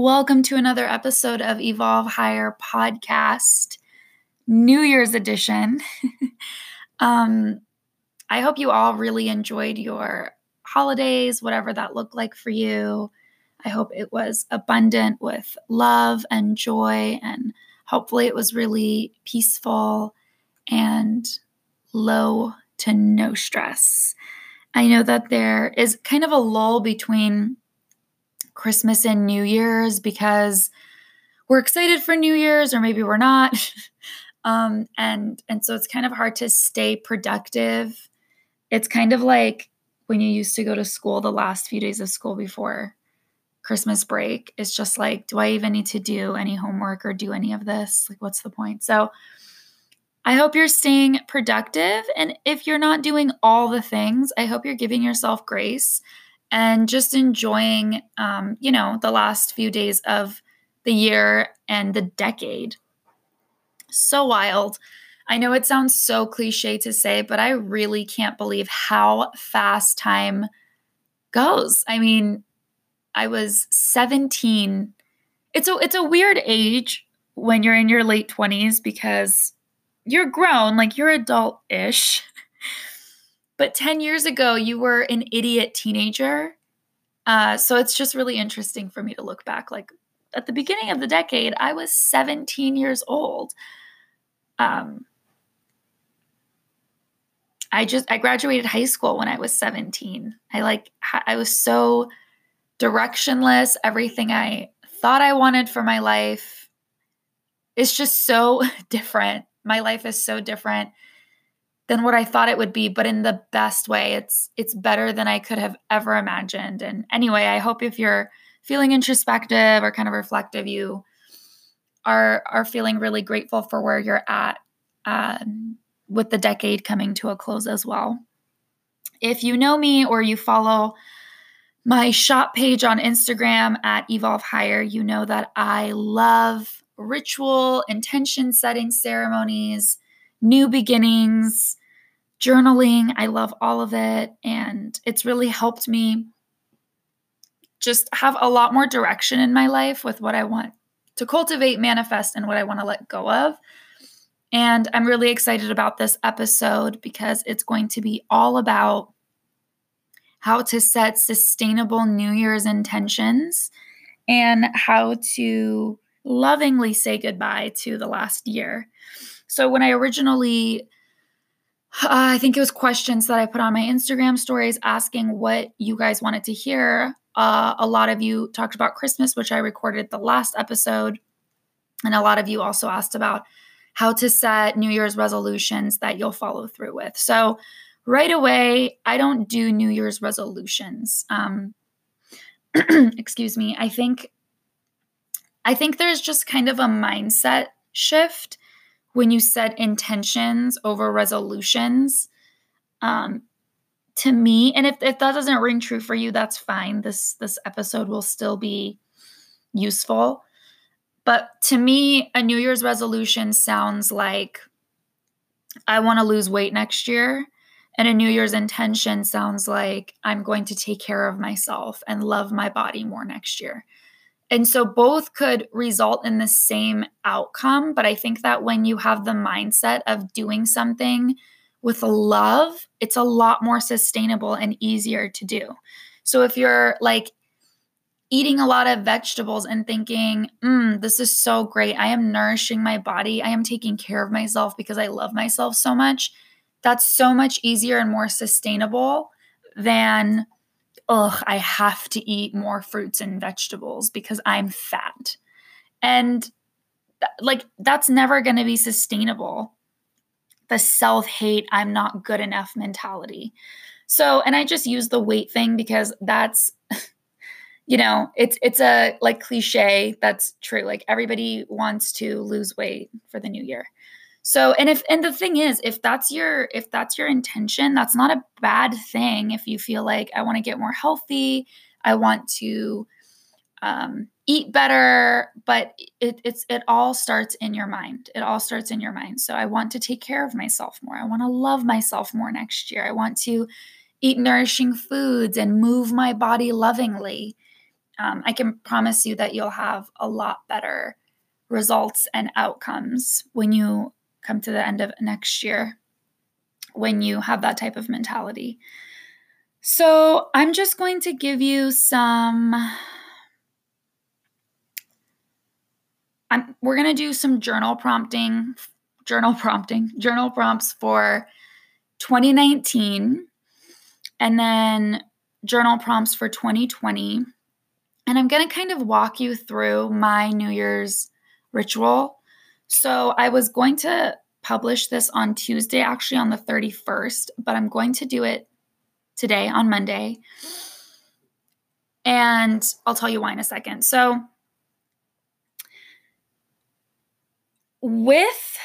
Welcome to another episode of Evolve Higher podcast, New Year's edition. um, I hope you all really enjoyed your holidays, whatever that looked like for you. I hope it was abundant with love and joy, and hopefully, it was really peaceful and low to no stress. I know that there is kind of a lull between Christmas and New Year's because we're excited for New Year's or maybe we're not. um, and and so it's kind of hard to stay productive. It's kind of like when you used to go to school the last few days of school before Christmas break. It's just like, do I even need to do any homework or do any of this? Like, what's the point? So I hope you're staying productive. And if you're not doing all the things, I hope you're giving yourself grace and just enjoying, um, you know, the last few days of the year and the decade. So wild. I know it sounds so cliche to say, but I really can't believe how fast time goes. I mean, I was 17. It's a it's a weird age when you're in your late 20s because you're grown, like you're adult-ish. But 10 years ago, you were an idiot teenager. Uh, so it's just really interesting for me to look back. Like at the beginning of the decade, I was 17 years old. Um, I just I graduated high school when I was 17. I like I was so directionless. Everything I thought I wanted for my life is just so different. My life is so different than what I thought it would be, but in the best way. It's it's better than I could have ever imagined. And anyway, I hope if you're feeling introspective or kind of reflective, you are are feeling really grateful for where you're at um, with the decade coming to a close as well. If you know me or you follow my shop page on Instagram at Evolve Higher, you know that I love ritual, intention setting ceremonies, new beginnings, journaling. I love all of it. And it's really helped me just have a lot more direction in my life with what I want to cultivate, manifest, and what I want to let go of. And I'm really excited about this episode because it's going to be all about how to set sustainable New Year's intentions and how to lovingly say goodbye to the last year. So, when I originally uh, I think it was questions that I put on my Instagram stories asking what you guys wanted to hear. Uh, a lot of you talked about Christmas, which I recorded the last episode. And a lot of you also asked about how to set New Year's resolutions that you'll follow through with. So, right away, I don't do New Year's resolutions. Um, excuse me. I think I think there's just kind of a mindset shift when you set intentions over resolutions. Um, to me, and if, if that doesn't ring true for you, that's fine. This this episode will still be useful. But to me, a New Year's resolution sounds like I want to lose weight next year. And a New Year's intention sounds like I'm going to take care of myself and love my body more next year. And so both could result in the same outcome. But I think that when you have the mindset of doing something with love, it's a lot more sustainable and easier to do. So if you're like eating a lot of vegetables and thinking, mm, this is so great, I am nourishing my body, I am taking care of myself because I love myself so much, that's so much easier and more sustainable than ugh, I have to eat more fruits and vegetables because I'm fat. And th- like, that's never going to be sustainable. The self hate, I'm not good enough mentality. So, and I just use the weight thing because that's, you know, it's it's a like cliche that's true. Like everybody wants to lose weight for the new year. So, and if and the thing is, if that's your if that's your intention, that's not a bad thing. If you feel like I want to get more healthy, I want to um, eat better, but it, it's it all starts in your mind. It all starts in your mind. So I want to take care of myself more. I want to love myself more next year. I want to eat nourishing foods and move my body lovingly. um, I can promise you that you'll have a lot better results and outcomes when you come to the end of next year when you have that type of mentality. So, I'm just going to give you some I'm, we're going to do some journal prompting, journal prompting, journal prompts for 2019 and then journal prompts for 2020. And I'm going to kind of walk you through my New Year's ritual. So I was going to publish this on Tuesday, actually on the 31st, but I'm going to do it today on Monday. And I'll tell you why in a second. So, with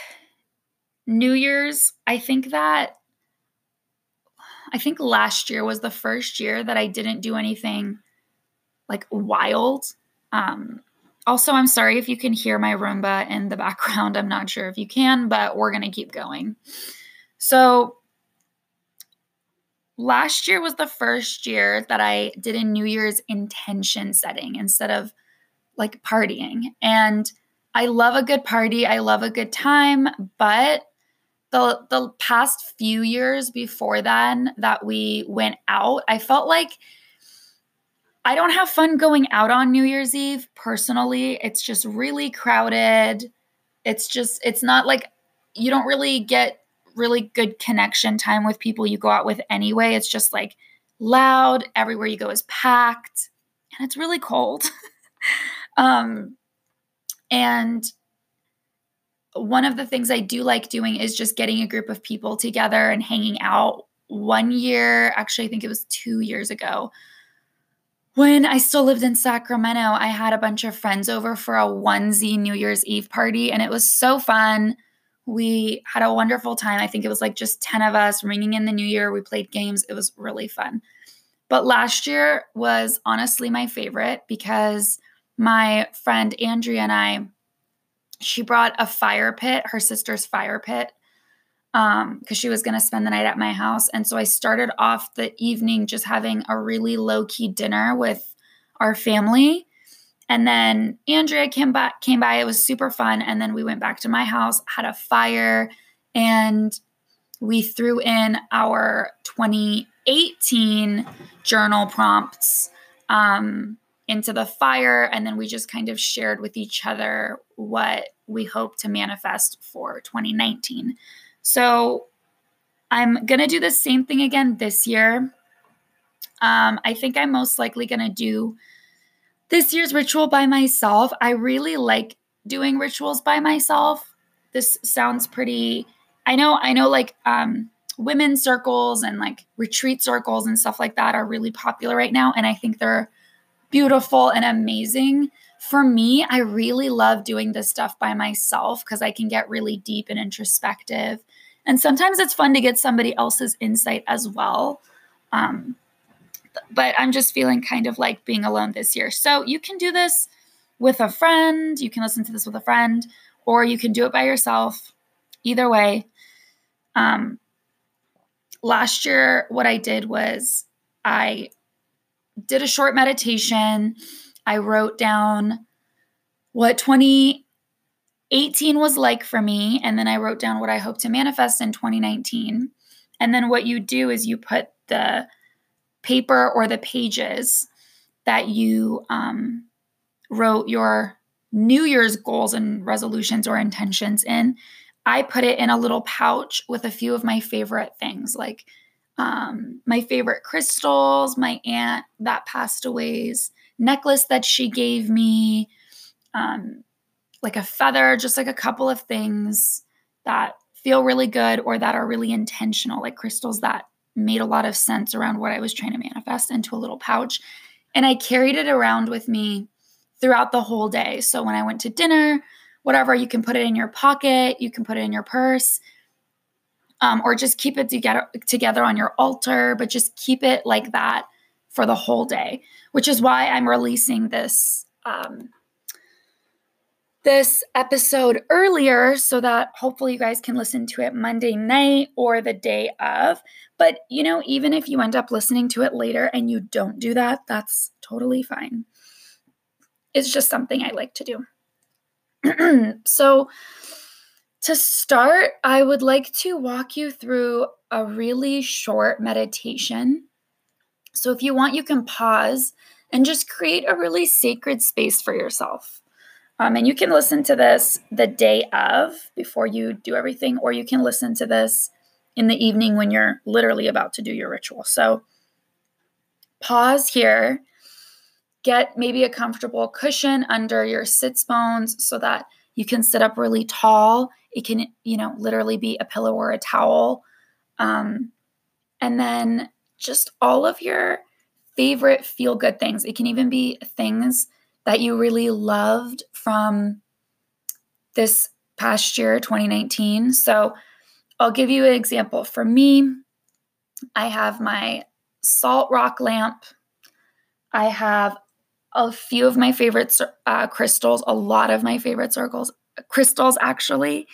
New Year's, I think that I think last year was the first year that I didn't do anything like wild. Um, also, I'm sorry if you can hear my Roomba in the background. I'm not sure if you can, but we're going to keep going. So, last year was the first year that I did a New Year's intention setting instead of like partying. And I love a good party, I love a good time, but the the past few years before then that we went out, I felt like I don't have fun going out on New Year's Eve personally. It's just really crowded. It's just it's not like you don't really get really good connection time with people you go out with anyway. It's just like loud, everywhere you go is packed, and it's really cold. um and one of the things I do like doing is just getting a group of people together and hanging out. One year, actually, I think it was two years ago, when I still lived in Sacramento, I had a bunch of friends over for a onesie New Year's Eve party, and it was so fun. We had a wonderful time. I think it was like just 10 of us ringing in the new year. We played games. It was really fun. But last year was honestly my favorite because my friend Andrea and I, she brought a fire pit, her sister's fire pit, um, because she was going to spend the night at my house. And so I started off the evening just having a really low key dinner with our family. And then Andrea came by, came by. It was super fun. And then we went back to my house, had a fire, and we threw in our 2018 journal prompts. Um, into the fire. And then we just kind of shared with each other what we hope to manifest for 2019. So I'm going to do the same thing again this year. Um, I think I'm most likely going to do this year's ritual by myself. I really like doing rituals by myself. This sounds pretty, I know, I know like um, women's circles and like retreat circles and stuff like that are really popular right now. And I think they're beautiful and amazing. For me, I really love doing this stuff by myself because I can get really deep and introspective. And sometimes it's fun to get somebody else's insight as well. Um, but I'm just feeling kind of like being alone this year. So you can do this with a friend, you can listen to this with a friend, or you can do it by yourself. Either way. Um, last year, what I did was I did a short meditation. I wrote down what 2018 was like for me. And then I wrote down what I hope to manifest in 2019. And then what you do is you put the paper or the pages that you um, wrote your New Year's goals and resolutions or intentions in. I put it in a little pouch with a few of my favorite things like um, my favorite crystals, my aunt that passed away's necklace that she gave me, um, like a feather, just like a couple of things that feel really good or that are really intentional, like crystals that made a lot of sense around what I was trying to manifest into a little pouch. And I carried it around with me throughout the whole day. So when I went to dinner, whatever, you can put it in your pocket, you can put it in your purse um, or just keep it together together on your altar, but just keep it like that for the whole day. Which is why I'm releasing this um, this episode earlier so that hopefully you guys can listen to it Monday night or the day of. But you know, even if you end up listening to it later and you don't do that, that's totally fine. it's just something I like to do. so, to start, I would like to walk you through a really short meditation. So, if you want, you can pause and just create a really sacred space for yourself. Um, and you can listen to this the day of before you do everything, or you can listen to this in the evening when you're literally about to do your ritual. So, pause here, get maybe a comfortable cushion under your sits bones so that you can sit up really tall. It can, you know, literally be a pillow or a towel. Um, and then just all of your favorite feel good things. It can even be things that you really loved from this past year, 2019. So I'll give you an example. For me, I have my salt rock lamp. I have a few of my favorite uh, crystals, a lot of my favorite circles, crystals actually.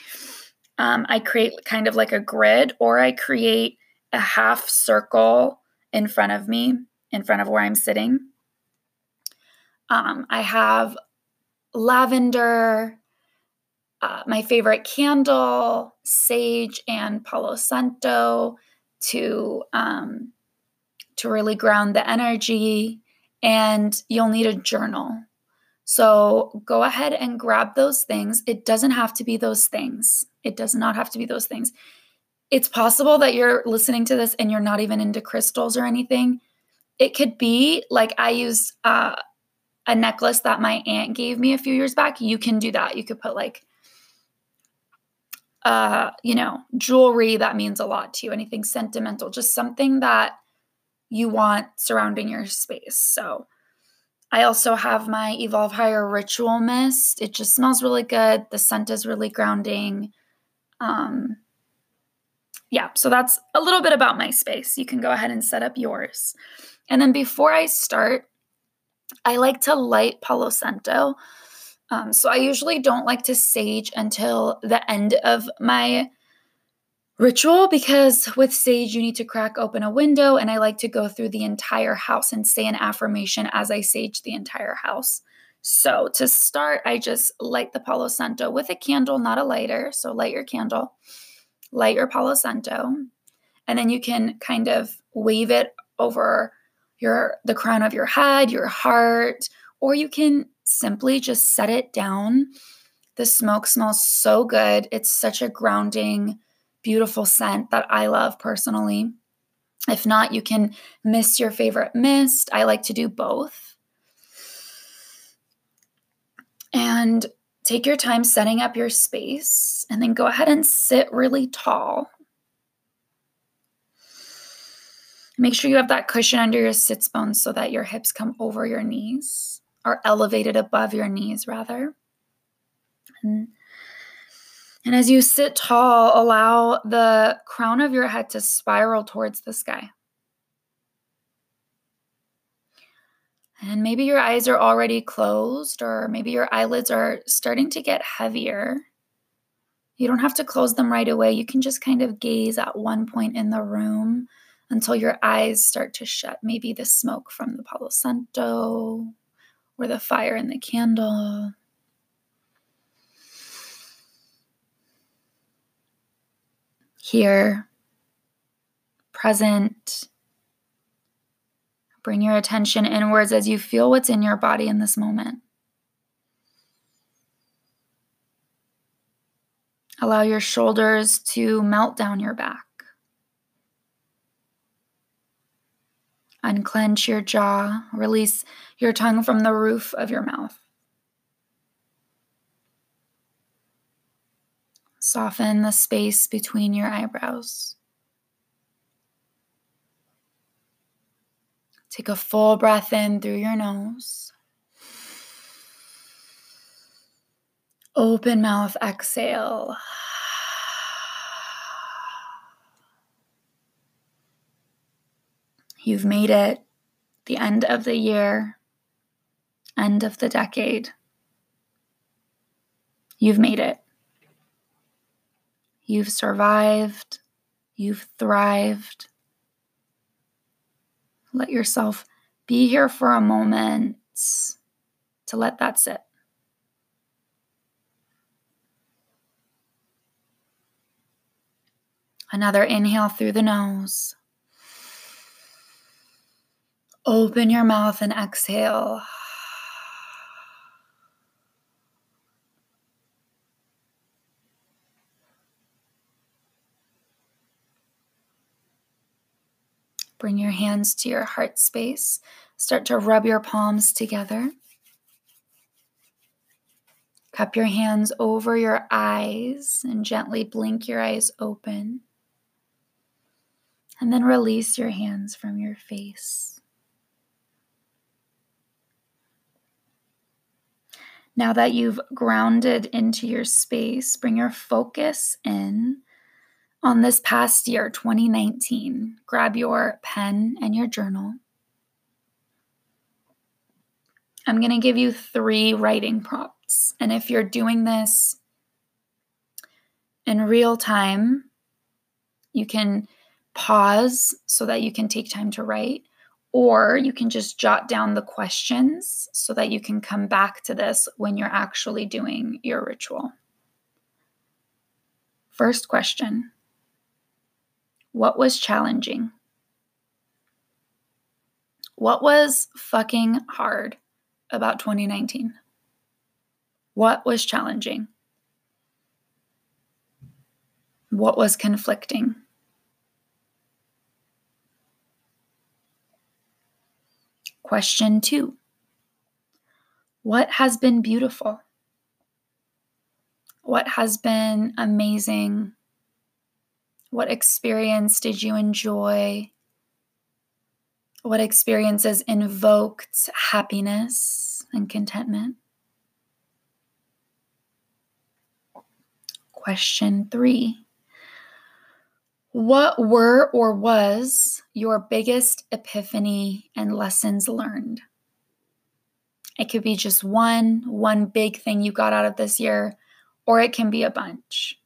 Um, I create kind of like a grid, or I create a half circle in front of me, in front of where I'm sitting. Um, I have lavender, uh, my favorite candle, sage and Palo Santo to um, to really ground the energy. And you'll need a journal. So go ahead and grab those things. It doesn't have to be those things. It does not have to be those things. It's possible that you're listening to this and you're not even into crystals or anything. It could be like I use uh, a necklace that my aunt gave me a few years back, you can do that. You could put like uh, you know, jewelry that means a lot to you, anything sentimental, just something that you want surrounding your space. So I also have my Evolve Higher Ritual Mist. It just smells really good. The scent is really grounding. Um, yeah, so that's a little bit about my space. You can go ahead and set up yours. And then before I start, I like to light Palo Santo. Um, so I usually don't like to sage until the end of my ritual because with sage, you need to crack open a window, and I like to go through the entire house and say an affirmation as I sage the entire house. So to start, I just light the Palo Santo with a candle, not a lighter. So light your candle, light your Palo Santo, and then you can kind of wave it over your the crown of your head, your heart, or you can simply just set it down. The smoke smells so good. It's such a grounding, beautiful scent that I love personally. If not, you can mist your favorite mist. I like to do both. And take your time setting up your space and then go ahead and sit really tall. Make sure you have that cushion under your sits bones so that your hips come over your knees or elevated above your knees, rather. And, and as you sit tall, allow the crown of your head to spiral towards the sky. And maybe your eyes are already closed, or maybe your eyelids are starting to get heavier. You don't have to close them right away. You can just kind of gaze at one point in the room until your eyes start to shut. Maybe the smoke from the Palo Santo or the fire in the candle. Here, present. Bring your attention inwards as you feel what's in your body in this moment. Allow your shoulders to melt down your back. Unclench your jaw, release your tongue from the roof of your mouth. Soften the space between your eyebrows. Take a full breath in through your nose. Open mouth, exhale. You've made it the end of the year, end of the decade. You've made it. You've survived. You've thrived. Let yourself be here for a moment to let that sit. Another inhale through the nose. Open your mouth and exhale. Bring your hands to your heart space. Start to rub your palms together. Cup your hands over your eyes and gently blink your eyes open. And then release your hands from your face. Now that you've grounded into your space, bring your focus in on this past year, 2019, grab your pen and your journal. I'm going to give you three writing prompts. And if you're doing this in real time, you can pause so that you can take time to write, or you can just jot down the questions so that you can come back to this when you're actually doing your ritual. First question what was challenging? What was fucking hard about 2019? What was challenging? What was conflicting? Question two What has been beautiful? What has been amazing what experience did you enjoy? What experiences invoked happiness and contentment? Question three What were or was your biggest epiphany and lessons learned? It could be just one, one big thing you got out of this year, or it can be a bunch.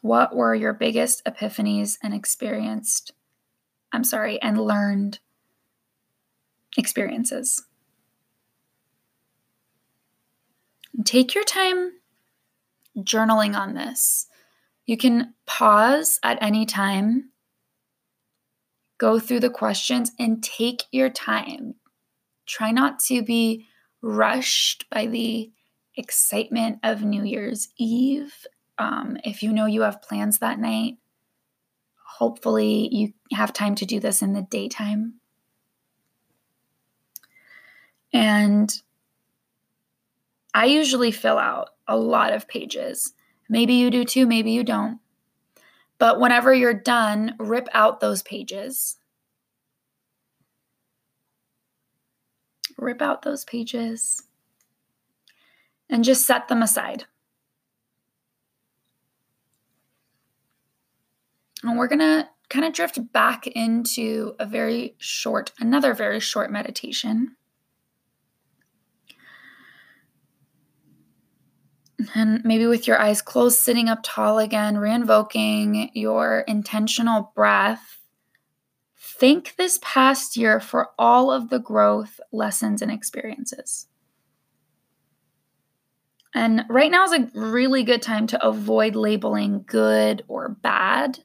What were your biggest epiphanies and experienced, I'm sorry, and learned experiences? Take your time journaling on this. You can pause at any time, go through the questions, and take your time. Try not to be rushed by the excitement of New Year's Eve um, if you know you have plans that night, hopefully you have time to do this in the daytime. And I usually fill out a lot of pages. Maybe you do too, maybe you don't. But whenever you're done, rip out those pages. Rip out those pages and just set them aside. And we're going to kind of drift back into a very short, another very short meditation. And maybe with your eyes closed, sitting up tall again, reinvoking your intentional breath. Think this past year for all of the growth, lessons, and experiences. And right now is a really good time to avoid labeling good or bad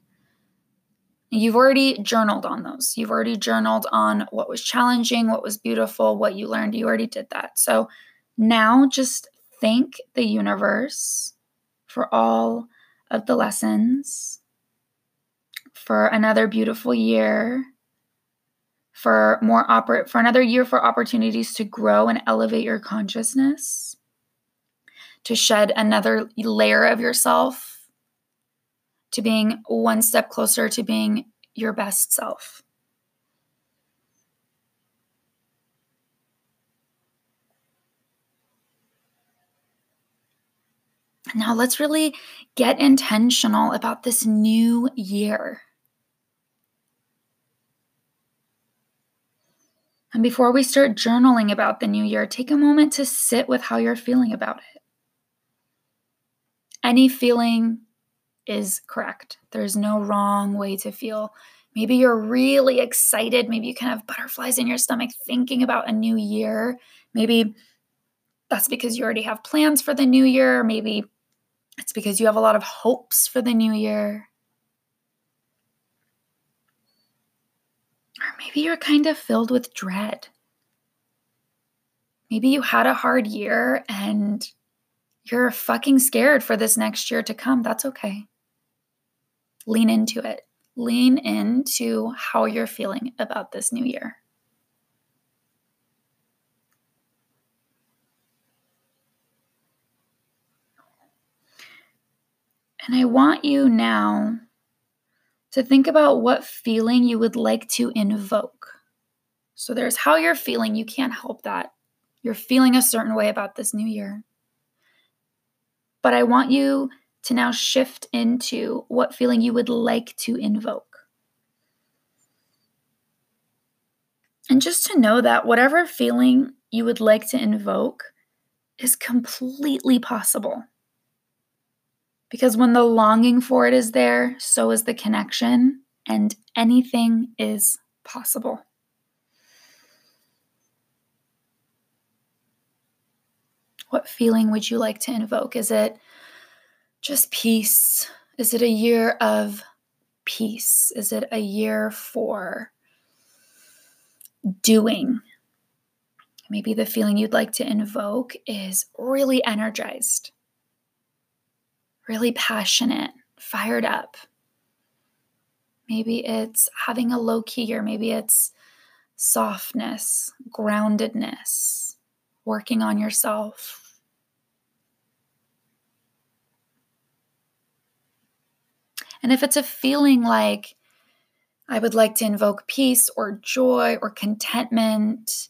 You've already journaled on those. You've already journaled on what was challenging, what was beautiful, what you learned. You already did that. So now just thank the universe for all of the lessons, for another beautiful year, for more oper- for another year for opportunities to grow and elevate your consciousness, to shed another layer of yourself to being one step closer to being your best self. Now, let's really get intentional about this new year. And before we start journaling about the new year, take a moment to sit with how you're feeling about it. Any feeling is correct. There's no wrong way to feel. Maybe you're really excited. Maybe you can have butterflies in your stomach thinking about a new year. Maybe that's because you already have plans for the new year. Maybe it's because you have a lot of hopes for the new year. Or maybe you're kind of filled with dread. Maybe you had a hard year and you're fucking scared for this next year to come. That's okay. Lean into it lean into how you're feeling about this new year. And I want you now to think about what feeling you would like to invoke. So there's how you're feeling. You can't help that. You're feeling a certain way about this new year. But I want you to now shift into what feeling you would like to invoke. And just to know that whatever feeling you would like to invoke is completely possible. Because when the longing for it is there, so is the connection, and anything is possible. What feeling would you like to invoke? Is it just peace? Is it a year of peace? Is it a year for doing? Maybe the feeling you'd like to invoke is really energized, really passionate, fired up. Maybe it's having a low key year. Maybe it's softness, groundedness, working on yourself, And if it's a feeling like I would like to invoke peace or joy or contentment,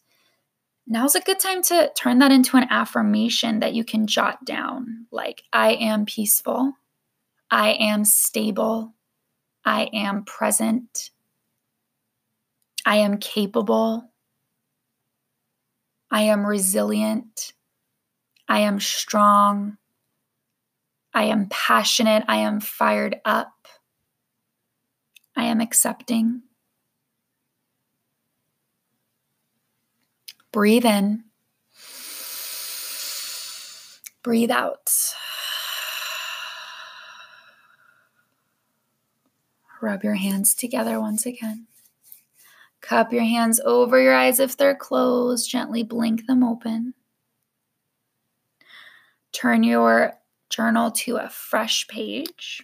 now's a good time to turn that into an affirmation that you can jot down. Like, I am peaceful, I am stable, I am present, I am capable, I am resilient, I am strong, I am passionate, I am fired up. I am accepting. Breathe in. Breathe out. Rub your hands together once again. Cup your hands over your eyes if they're closed. Gently blink them open. Turn your journal to a fresh page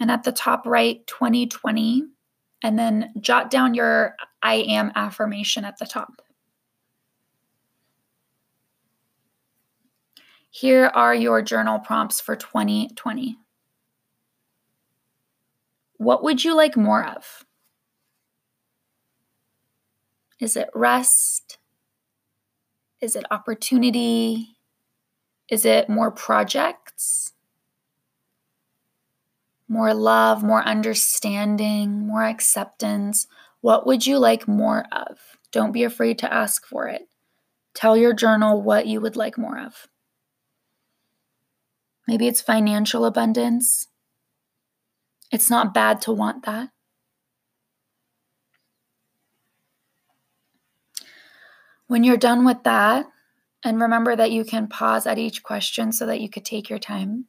and at the top right 2020 and then jot down your I am affirmation at the top. Here are your journal prompts for 2020. What would you like more of? Is it rest? Is it opportunity? Is it more projects? More love, more understanding, more acceptance? What would you like more of? Don't be afraid to ask for it. Tell your journal what you would like more of. Maybe it's financial abundance. It's not bad to want that. When you're done with that, and remember that you can pause at each question so that you could take your time.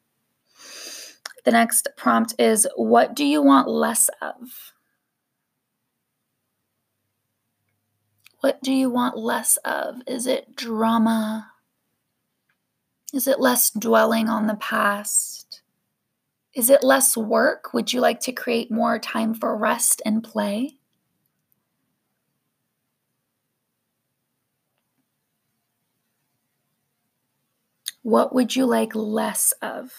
The next prompt is What do you want less of? What do you want less of? Is it drama? Is it less dwelling on the past? Is it less work? Would you like to create more time for rest and play? What would you like less of?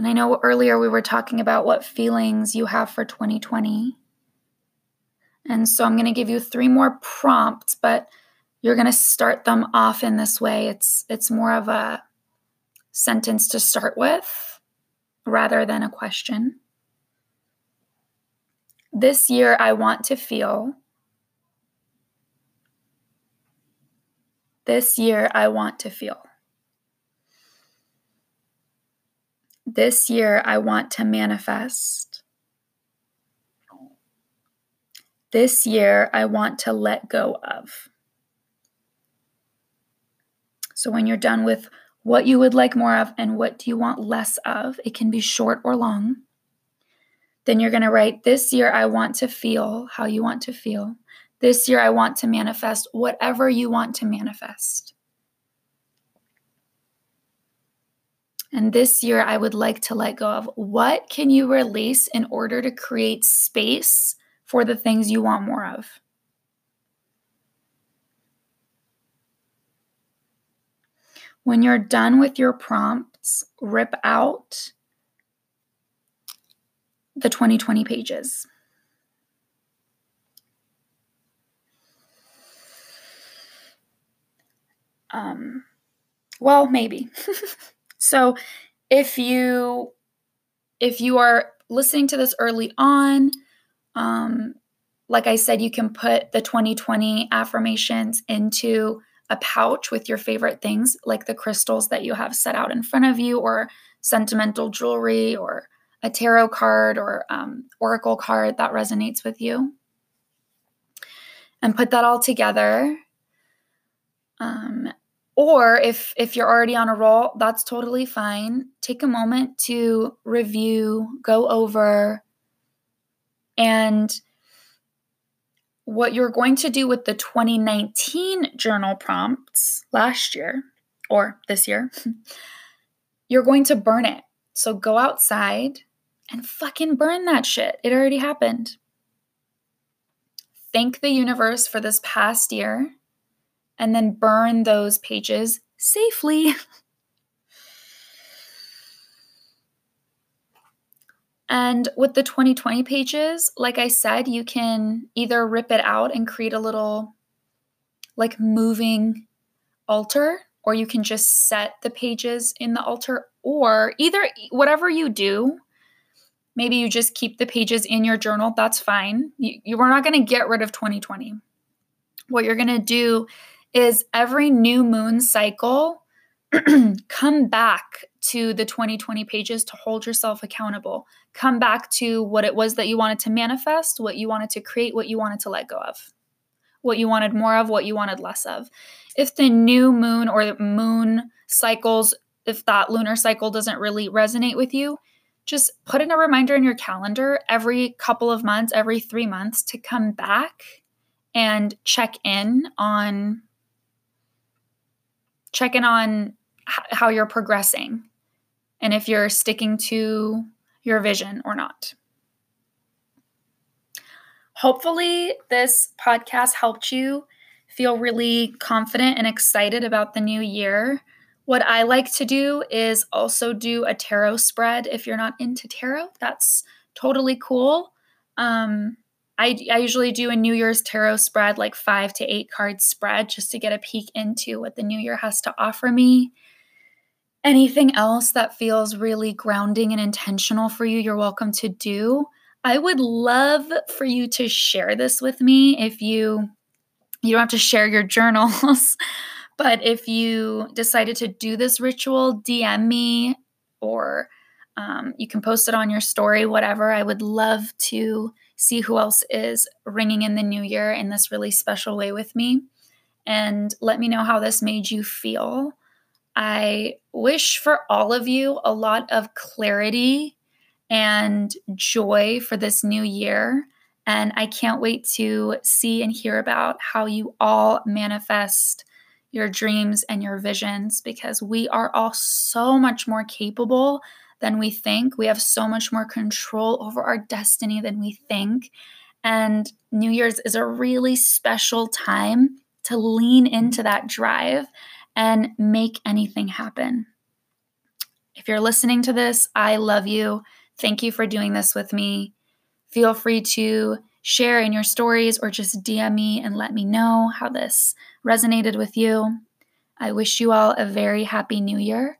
And I know earlier we were talking about what feelings you have for 2020. And so I'm going to give you three more prompts, but you're going to start them off in this way. It's it's more of a sentence to start with rather than a question. This year I want to feel This year, I want to feel. This year, I want to manifest. This year, I want to let go of. So, when you're done with what you would like more of and what do you want less of, it can be short or long. Then you're going to write, This year, I want to feel how you want to feel. This year, I want to manifest whatever you want to manifest. And this year, I would like to let go of what can you release in order to create space for the things you want more of? When you're done with your prompts, rip out the 2020 pages. Um, well, maybe. So if you if you are listening to this early on, um, like I said, you can put the 2020 affirmations into a pouch with your favorite things, like the crystals that you have set out in front of you, or sentimental jewelry, or a tarot card, or um, oracle card that resonates with you. And put that all together. Um, or if if you're already on a roll, that's totally fine. Take a moment to review, go over and what you're going to do with the 2019 journal prompts last year or this year, you're going to burn it. So go outside and fucking burn that shit. It already happened. Thank the universe for this past year and then burn those pages safely. And with the 2020 pages, like I said, you can either rip it out and create a little like moving altar, or you can just set the pages in the altar, or either whatever you do. Maybe you just keep the pages in your journal. That's fine. You, you are not going to get rid of 2020. What you're going to do is every new moon cycle, come back to the 2020 pages to hold yourself accountable. Come back to what it was that you wanted to manifest, what you wanted to create, what you wanted to let go of, what you wanted more of, what you wanted less of. If the new moon or the moon cycles, if that lunar cycle doesn't really resonate with you, just put in a reminder in your calendar every couple of months, every three months to come back and check in on check in on how you're progressing and if you're sticking to your vision or not. Hopefully, this podcast helped you feel really confident and excited about the new year. What I like to do is also do a tarot spread. If you're not into tarot, that's totally cool. Um, I, I usually do a New Year's tarot spread, like five to eight card spread, just to get a peek into what the new year has to offer me. Anything else that feels really grounding and intentional for you, you're welcome to do. I would love for you to share this with me if you you don't have to share your journals, but if you decided to do this ritual, DM me or um, you can post it on your story, whatever. I would love to see who else is ringing in the new year in this really special way with me. And let me know how this made you feel. I wish for all of you a lot of clarity and joy for this new year. And I can't wait to see and hear about how you all manifest your dreams and your visions because we are all so much more capable than we think. We have so much more control over our destiny than we think. And New Year's is a really special time to lean into that drive and make anything happen. If you're listening to this, I love you. Thank you for doing this with me. Feel free to share in your stories or just DM me and let me know how this resonated with you. I wish you all a very happy new year